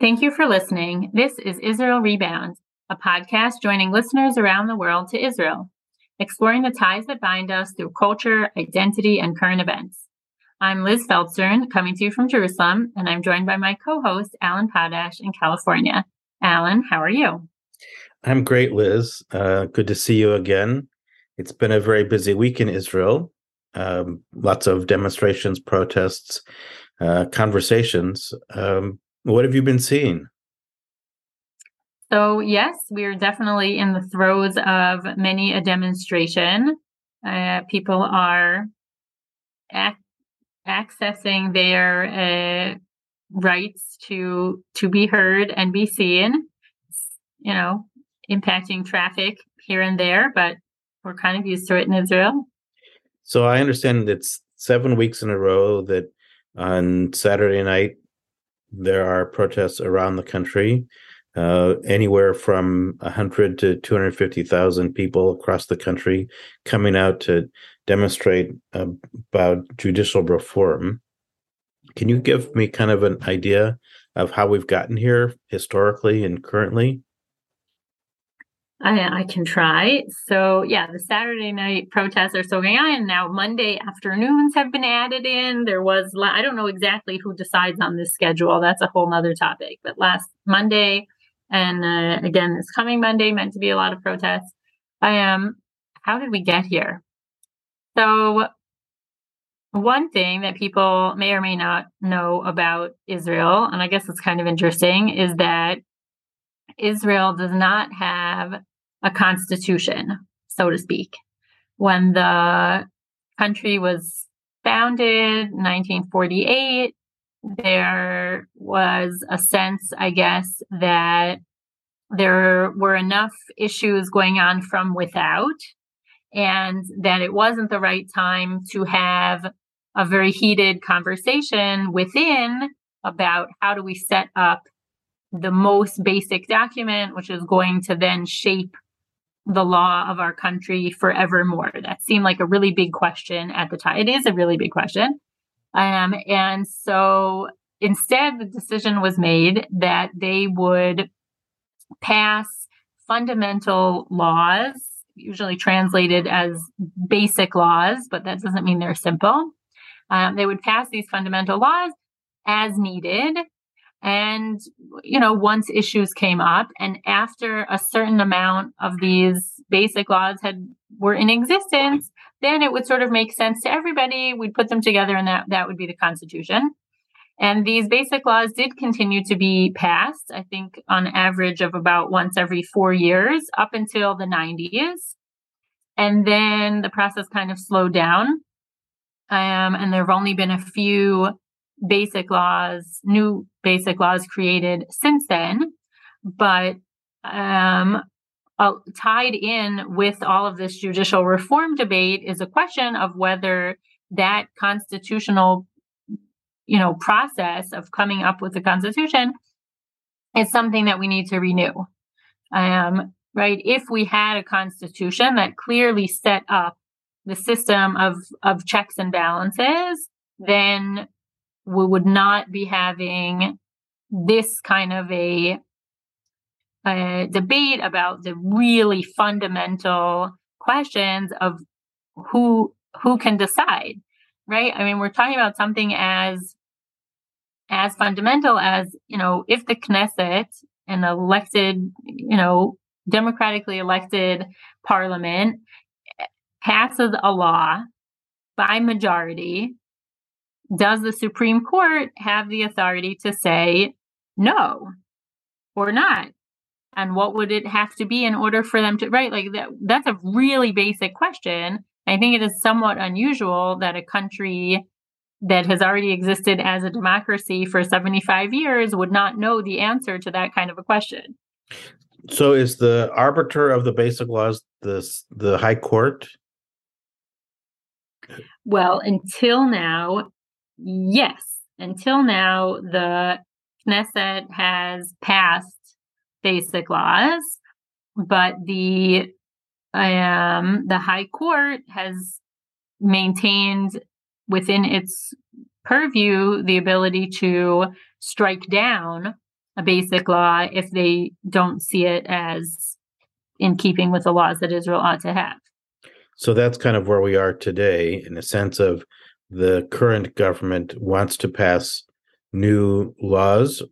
Thank you for listening. This is Israel Rebound, a podcast joining listeners around the world to Israel, exploring the ties that bind us through culture, identity, and current events. I'm Liz Feldstern, coming to you from Jerusalem, and I'm joined by my co host, Alan Potash in California. Alan, how are you? I'm great, Liz. Uh, good to see you again. It's been a very busy week in Israel. Um, lots of demonstrations, protests, uh, conversations. Um, what have you been seeing? So, yes, we're definitely in the throes of many a demonstration. Uh, people are ac- accessing their uh, rights to to be heard and be seen. You know, impacting traffic here and there, but we're kind of used to it in Israel. So I understand it's seven weeks in a row that on Saturday night there are protests around the country. Uh, anywhere from 100 to 250,000 people across the country coming out to demonstrate about judicial reform. Can you give me kind of an idea of how we've gotten here historically and currently? I, I can try. So, yeah, the Saturday night protests are still going on. And now Monday afternoons have been added in. There was, I don't know exactly who decides on this schedule. That's a whole nother topic. But last Monday, and uh, again, this coming Monday, meant to be a lot of protests. I am, um, how did we get here? So, one thing that people may or may not know about Israel, and I guess it's kind of interesting, is that Israel does not have a constitution, so to speak. When the country was founded, 1948, there was a sense, I guess, that there were enough issues going on from without, and that it wasn't the right time to have a very heated conversation within about how do we set up the most basic document, which is going to then shape the law of our country forevermore? That seemed like a really big question at the time. It is a really big question. Um, and so instead, the decision was made that they would pass fundamental laws, usually translated as basic laws, but that doesn't mean they're simple. Um, they would pass these fundamental laws as needed and, you know, once issues came up and after a certain amount of these basic laws had were in existence, then it would sort of make sense to everybody. We'd put them together and that, that would be the Constitution. And these basic laws did continue to be passed, I think on average of about once every four years up until the 90s. And then the process kind of slowed down. Um, and there have only been a few basic laws, new basic laws created since then. But um, uh, tied in with all of this judicial reform debate is a question of whether that constitutional you know process of coming up with a constitution is something that we need to renew um, right if we had a constitution that clearly set up the system of of checks and balances then we would not be having this kind of a, a debate about the really fundamental questions of who who can decide right? I mean we're talking about something as as fundamental as you know if the knesset an elected you know democratically elected parliament eh, passes a law by majority does the Supreme Court have the authority to say no or not? And what would it have to be in order for them to right? Like that that's a really basic question. I think it is somewhat unusual that a country that has already existed as a democracy for 75 years would not know the answer to that kind of a question. So is the arbiter of the basic laws the the high court? Well, until now, Yes. Until now, the Knesset has passed basic laws, but the um, the High Court has maintained within its purview the ability to strike down a basic law if they don't see it as in keeping with the laws that Israel ought to have. So that's kind of where we are today in the sense of the current government wants to pass new laws.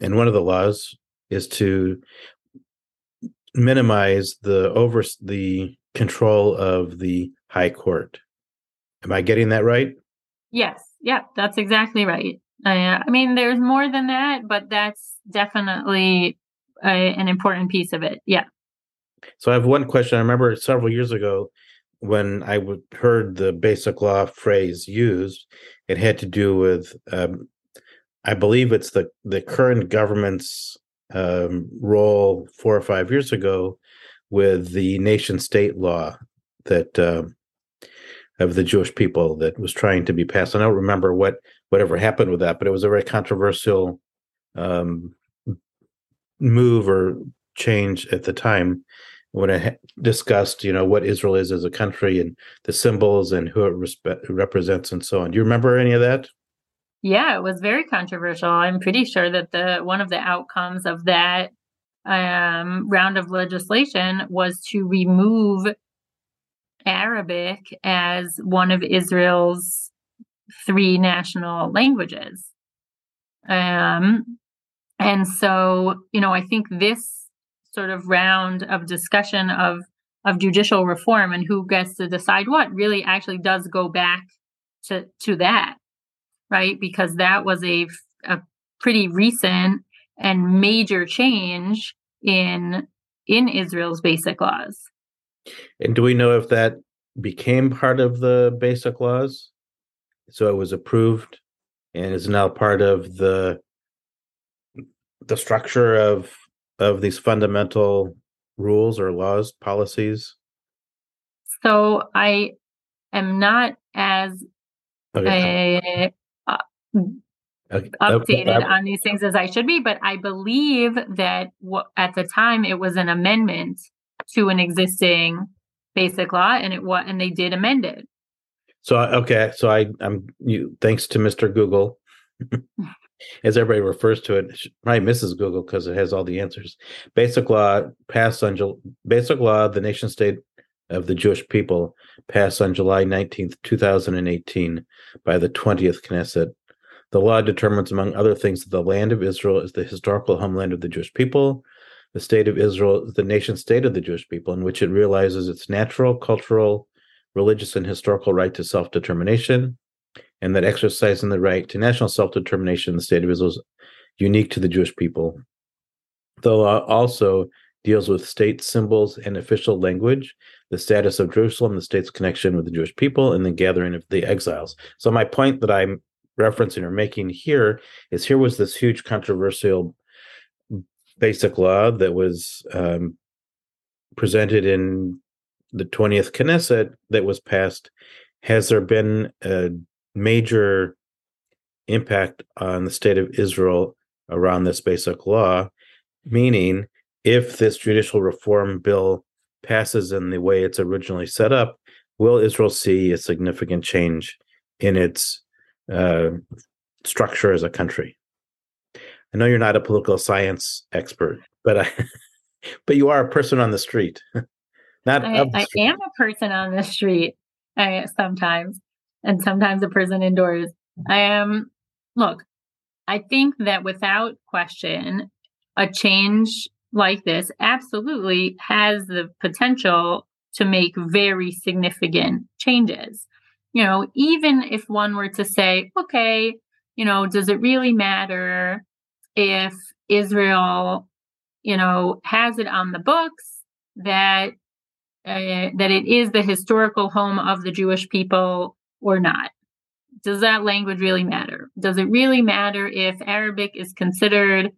And one of the laws is to minimize the over the control of the high court. Am I getting that right? Yes. Yeah, that's exactly right. Uh, I mean, there's more than that, but that's definitely a, an important piece of it. Yeah. So I have one question. I remember several years ago when I heard the basic law phrase used, it had to do with, um, I believe it's the the current government's um, role four or five years ago with the nation state law that uh, of the Jewish people that was trying to be passed. I don't remember what whatever happened with that, but it was a very controversial um, move or change at the time when I discussed, you know, what Israel is as a country and the symbols and who it respe- represents and so on. Do you remember any of that? Yeah, it was very controversial. I'm pretty sure that the one of the outcomes of that um, round of legislation was to remove Arabic as one of Israel's three national languages. Um, and so, you know, I think this sort of round of discussion of of judicial reform and who gets to decide what really actually does go back to to that, right? Because that was a a pretty recent and major change in in Israel's basic laws. And do we know if that became part of the basic laws? So it was approved and is now part of the the structure of of these fundamental rules or laws, policies? So I am not as okay. uh, okay. updated okay. on these things as I should be, but I believe that w- at the time it was an amendment to an existing basic law, and it was and they did amend it. So okay, so I I'm you thanks to Mr. Google. as everybody refers to it, probably Mrs. Google because it has all the answers. Basic law passed on basic law, the nation state of the Jewish people passed on July 19th, 2018 by the 20th Knesset. The law determines, among other things, that the land of Israel is the historical homeland of the Jewish people. The state of Israel is the nation state of the Jewish people, in which it realizes its natural, cultural, religious, and historical right to self determination and that exercising the right to national self determination in the state of Israel is unique to the Jewish people. The law also deals with state symbols and official language, the status of Jerusalem, the state's connection with the Jewish people, and the gathering of the exiles. So, my point that I'm referencing or making here is here was this huge controversial basic law that was um, presented in the 20th Knesset that was passed. Has there been a major impact on the state of Israel around this basic law, meaning if this judicial reform bill passes in the way it's originally set up, will Israel see a significant change in its uh, structure as a country? I know you're not a political science expert, but I, but you are a person on the street. not I, I am a person on the street. I, sometimes, and sometimes a person indoors. I am, look, I think that without question, a change like this absolutely has the potential to make very significant changes. You know, even if one were to say, okay, you know, does it really matter if Israel, you know, has it on the books that uh, that it is the historical home of the Jewish people or not? Does that language really matter? Does it really matter if Arabic is considered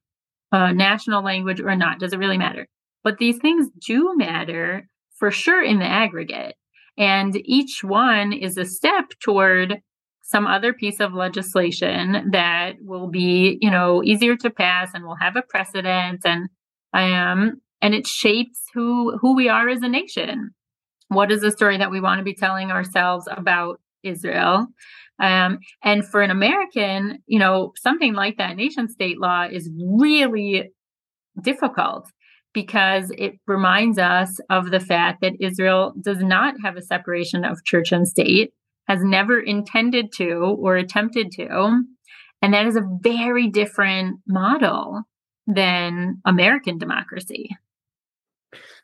a national language or not? Does it really matter? But these things do matter for sure in the aggregate. And each one is a step toward some other piece of legislation that will be, you know, easier to pass and will have a precedent and um and it shapes who who we are as a nation. What is the story that we want to be telling ourselves about Israel. Um, and for an American, you know, something like that nation state law is really difficult because it reminds us of the fact that Israel does not have a separation of church and state, has never intended to or attempted to. And that is a very different model than American democracy.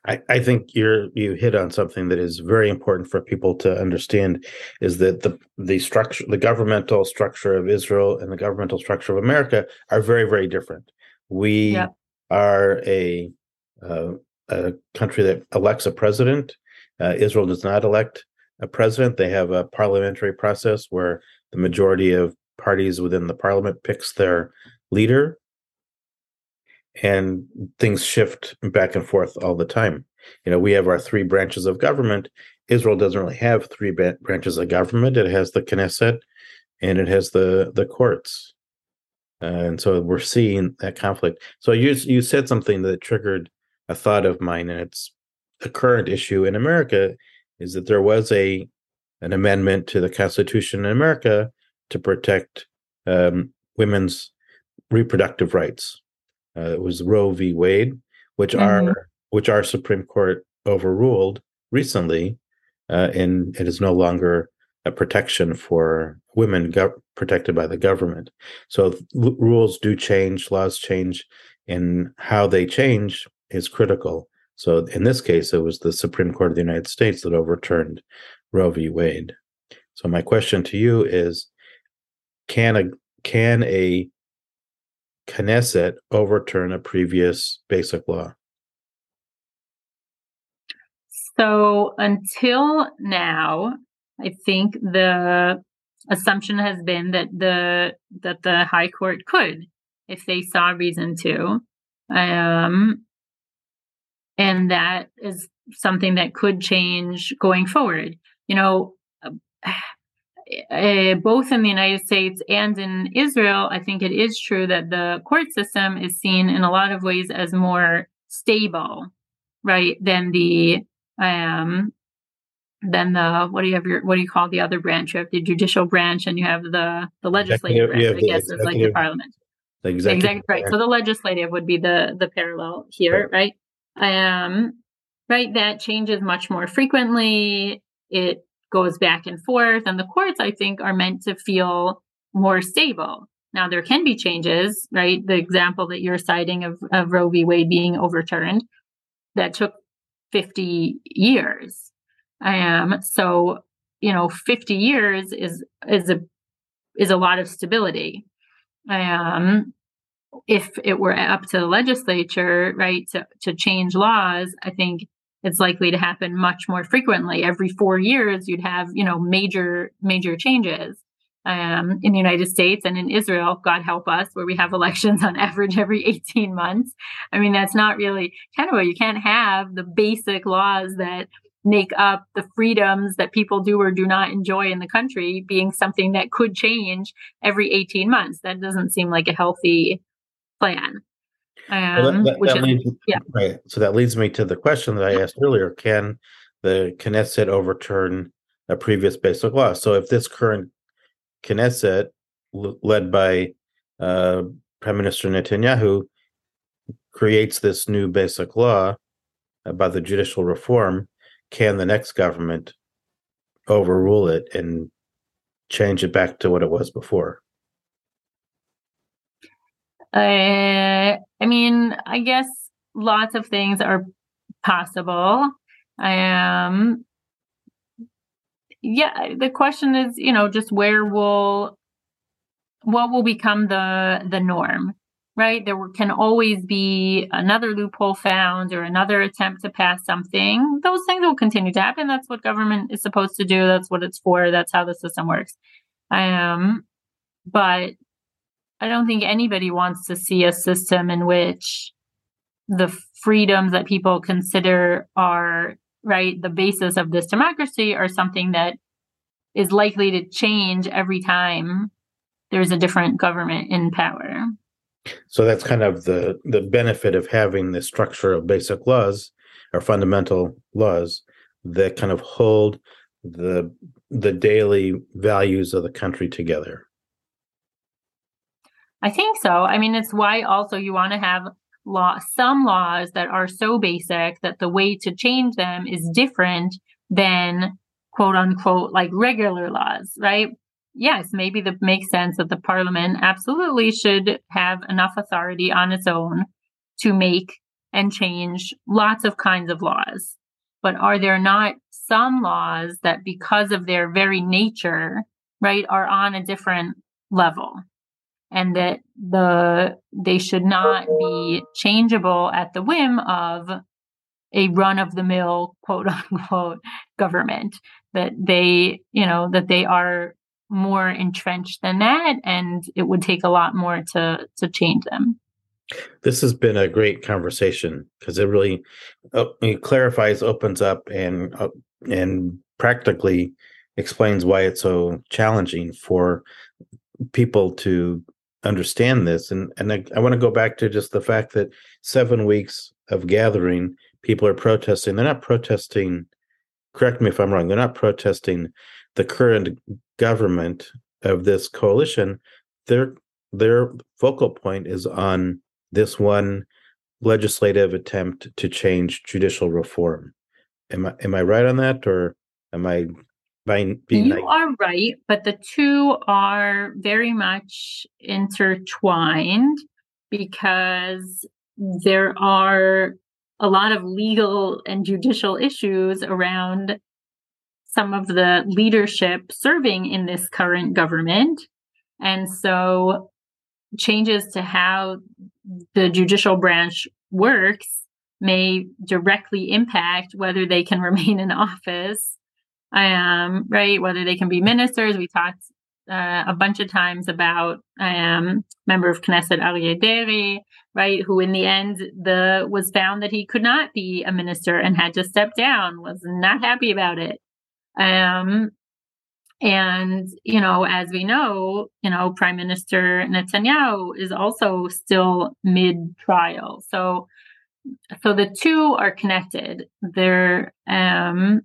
I, I think you're you hit on something that is very important for people to understand is that the the structure the governmental structure of Israel and the governmental structure of America are very very different. We yep. are a uh, a country that elects a president. Uh, Israel does not elect a president. They have a parliamentary process where the majority of parties within the parliament picks their leader and things shift back and forth all the time. You know, we have our three branches of government. Israel doesn't really have three branches of government. It has the Knesset and it has the the courts. Uh, and so we're seeing that conflict. So you you said something that triggered a thought of mine, and it's a current issue in America is that there was a an amendment to the Constitution in America to protect um, women's reproductive rights. Uh, it was Roe v. Wade, which mm-hmm. our which our Supreme Court overruled recently, uh, and it is no longer a protection for women protected by the government. So l- rules do change, laws change, and how they change is critical. So in this case, it was the Supreme Court of the United States that overturned Roe v. Wade. So my question to you is: Can a can a Knesset overturn a previous basic law? So until now, I think the assumption has been that the that the High Court could, if they saw reason to, um, and that is something that could change going forward. You know, uh, both in the United States and in Israel, I think it is true that the court system is seen in a lot of ways as more stable, right, than the um than the what do you have your what do you call the other branch? You have the judicial branch and you have the the legislative branch, I guess it's like the parliament. The executive, executive right. So the legislative would be the the parallel here, right? right? Um right, that changes much more frequently. It goes back and forth. And the courts, I think, are meant to feel more stable. Now, there can be changes, right? The example that you're citing of, of Roe v. Wade being overturned that took 50 years. I Um, so, you know, 50 years is is a is a lot of stability. Um, if it were up to the legislature, right, to, to change laws, I think it's likely to happen much more frequently. Every four years, you'd have, you know, major, major changes. Um, in the United States and in Israel, God help us, where we have elections on average every 18 months. I mean, that's not really what you can't have the basic laws that make up the freedoms that people do or do not enjoy in the country being something that could change every 18 months. That doesn't seem like a healthy plan. Um, well, that, that, that is, leads, yeah. Right. So that leads me to the question that I asked earlier: Can the Knesset overturn a previous basic law? So if this current Knesset, l- led by uh, Prime Minister Netanyahu, creates this new basic law about the judicial reform, can the next government overrule it and change it back to what it was before? Uh, I mean, I guess lots of things are possible. I Um, yeah, the question is, you know, just where will what will become the the norm, right? There can always be another loophole found or another attempt to pass something. Those things will continue to happen. That's what government is supposed to do. That's what it's for. That's how the system works. Um, but I don't think anybody wants to see a system in which the freedoms that people consider are right the basis of this democracy are something that is likely to change every time there's a different government in power. So that's kind of the the benefit of having the structure of basic laws or fundamental laws that kind of hold the the daily values of the country together. I think so. I mean, it's why also you want to have law some laws that are so basic that the way to change them is different than quote unquote like regular laws, right? Yes, maybe that makes sense that the parliament absolutely should have enough authority on its own to make and change lots of kinds of laws. But are there not some laws that, because of their very nature, right, are on a different level? And that the they should not be changeable at the whim of a run of the mill quote unquote government. That they you know that they are more entrenched than that and it would take a lot more to to change them. This has been a great conversation because it really uh, it clarifies, opens up, and uh, and practically explains why it's so challenging for people to understand this. And and I, I want to go back to just the fact that seven weeks of gathering, people are protesting. They're not protesting. Correct me if I'm wrong. They're not protesting the current government of this coalition. Their their focal point is on this one legislative attempt to change judicial reform. Am I am I right on that, or am I being? being you are right, but the two are very much intertwined because there are a lot of legal and judicial issues around some of the leadership serving in this current government. And so changes to how the judicial branch works may directly impact whether they can remain in office um, right whether they can be ministers we talked uh, a bunch of times about um, member of Knesset Aryeh Deri, right, who in the end the was found that he could not be a minister and had to step down, was not happy about it. Um, and, you know, as we know, you know, Prime Minister Netanyahu is also still mid trial. So, so the two are connected. They're, um,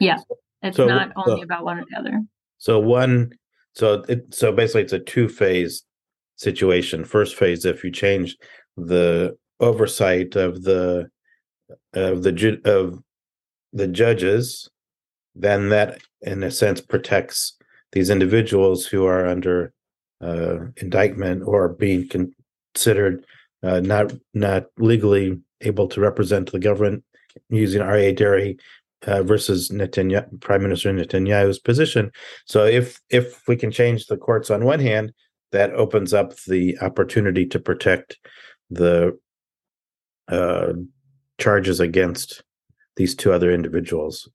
yeah, it's so, not only about one or the other. So one, so it, so basically it's a two phase situation. First phase, if you change the oversight of the, of the, of the judges, then that in a sense protects these individuals who are under uh, indictment or being considered uh, not not legally able to represent the government using Aryeh Deri uh, versus Netanyahu, Prime Minister Netanyahu's position. So if if we can change the courts on one hand, that opens up the opportunity to protect the uh, charges against these two other individuals.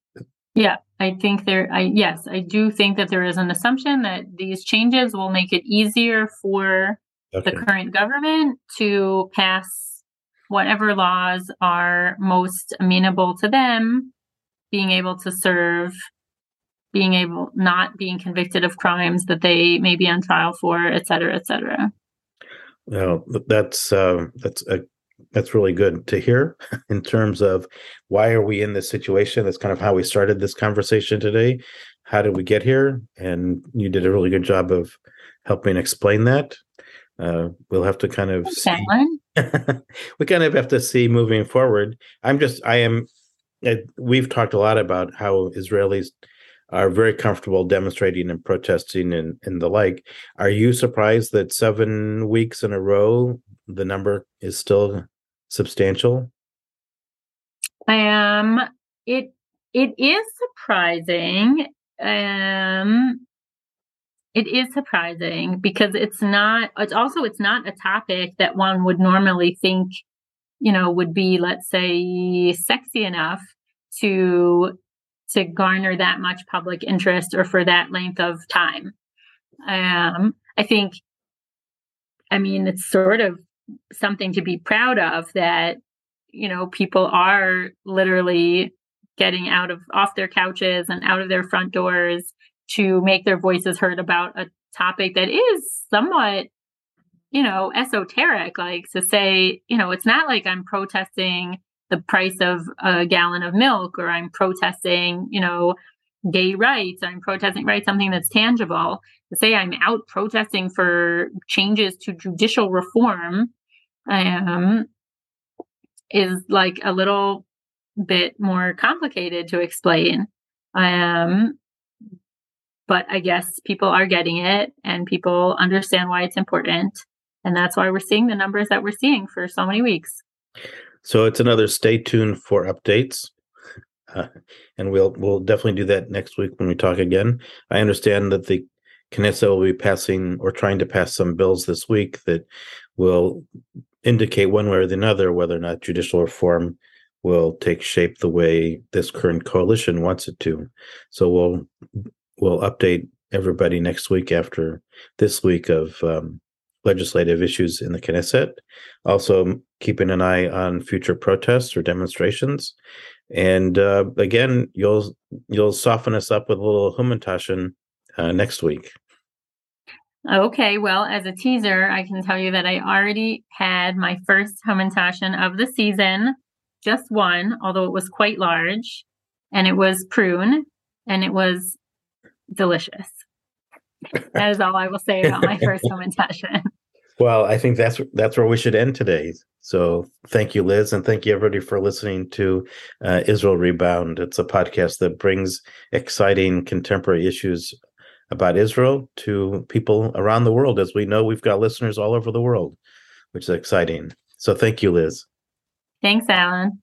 Yeah, I think there, I, yes, I do think that there is an assumption that these changes will make it easier for okay. the current government to pass whatever laws are most amenable to them being able to serve, being able, not being convicted of crimes that they may be on trial for, et cetera, et cetera. Well, that's uh, that's a that's really good to hear in terms of why are we in this situation? That's kind of how we started this conversation today. How did we get here? And you did a really good job of helping explain that. Uh, we'll have to kind of see. we kind of have to see moving forward. I'm just i am we've talked a lot about how israelis are very comfortable demonstrating and protesting and, and the like are you surprised that seven weeks in a row the number is still substantial? Um, it it is surprising. Um, it is surprising because it's not. It's also it's not a topic that one would normally think, you know, would be let's say sexy enough to to garner that much public interest or for that length of time. Um, I think. I mean, it's sort of something to be proud of that you know people are literally getting out of off their couches and out of their front doors to make their voices heard about a topic that is somewhat you know esoteric like to say you know it's not like i'm protesting the price of a gallon of milk, or I'm protesting, you know, gay rights, I'm protesting, right, something that's tangible. To say I'm out protesting for changes to judicial reform um, is like a little bit more complicated to explain. Um, but I guess people are getting it and people understand why it's important. And that's why we're seeing the numbers that we're seeing for so many weeks. So it's another stay tuned for updates. Uh, and we'll we'll definitely do that next week when we talk again. I understand that the Knesset will be passing or trying to pass some bills this week that will indicate one way or the other whether or not judicial reform will take shape the way this current coalition wants it to. So we'll we'll update everybody next week after this week of um, legislative issues in the Knesset. Also, keeping an eye on future protests or demonstrations. And uh, again, you'll you'll soften us up with a little Hamantaschen uh, next week. Okay, well, as a teaser, I can tell you that I already had my first Hamantaschen of the season, just one, although it was quite large, and it was prune, and it was delicious. that is all I will say about my first Hamantaschen. Well, I think that's that's where we should end today. So thank you, Liz, and thank you everybody for listening to uh, Israel Rebound. It's a podcast that brings exciting contemporary issues about Israel to people around the world. As we know, we've got listeners all over the world, which is exciting. So thank you, Liz. Thanks, Alan.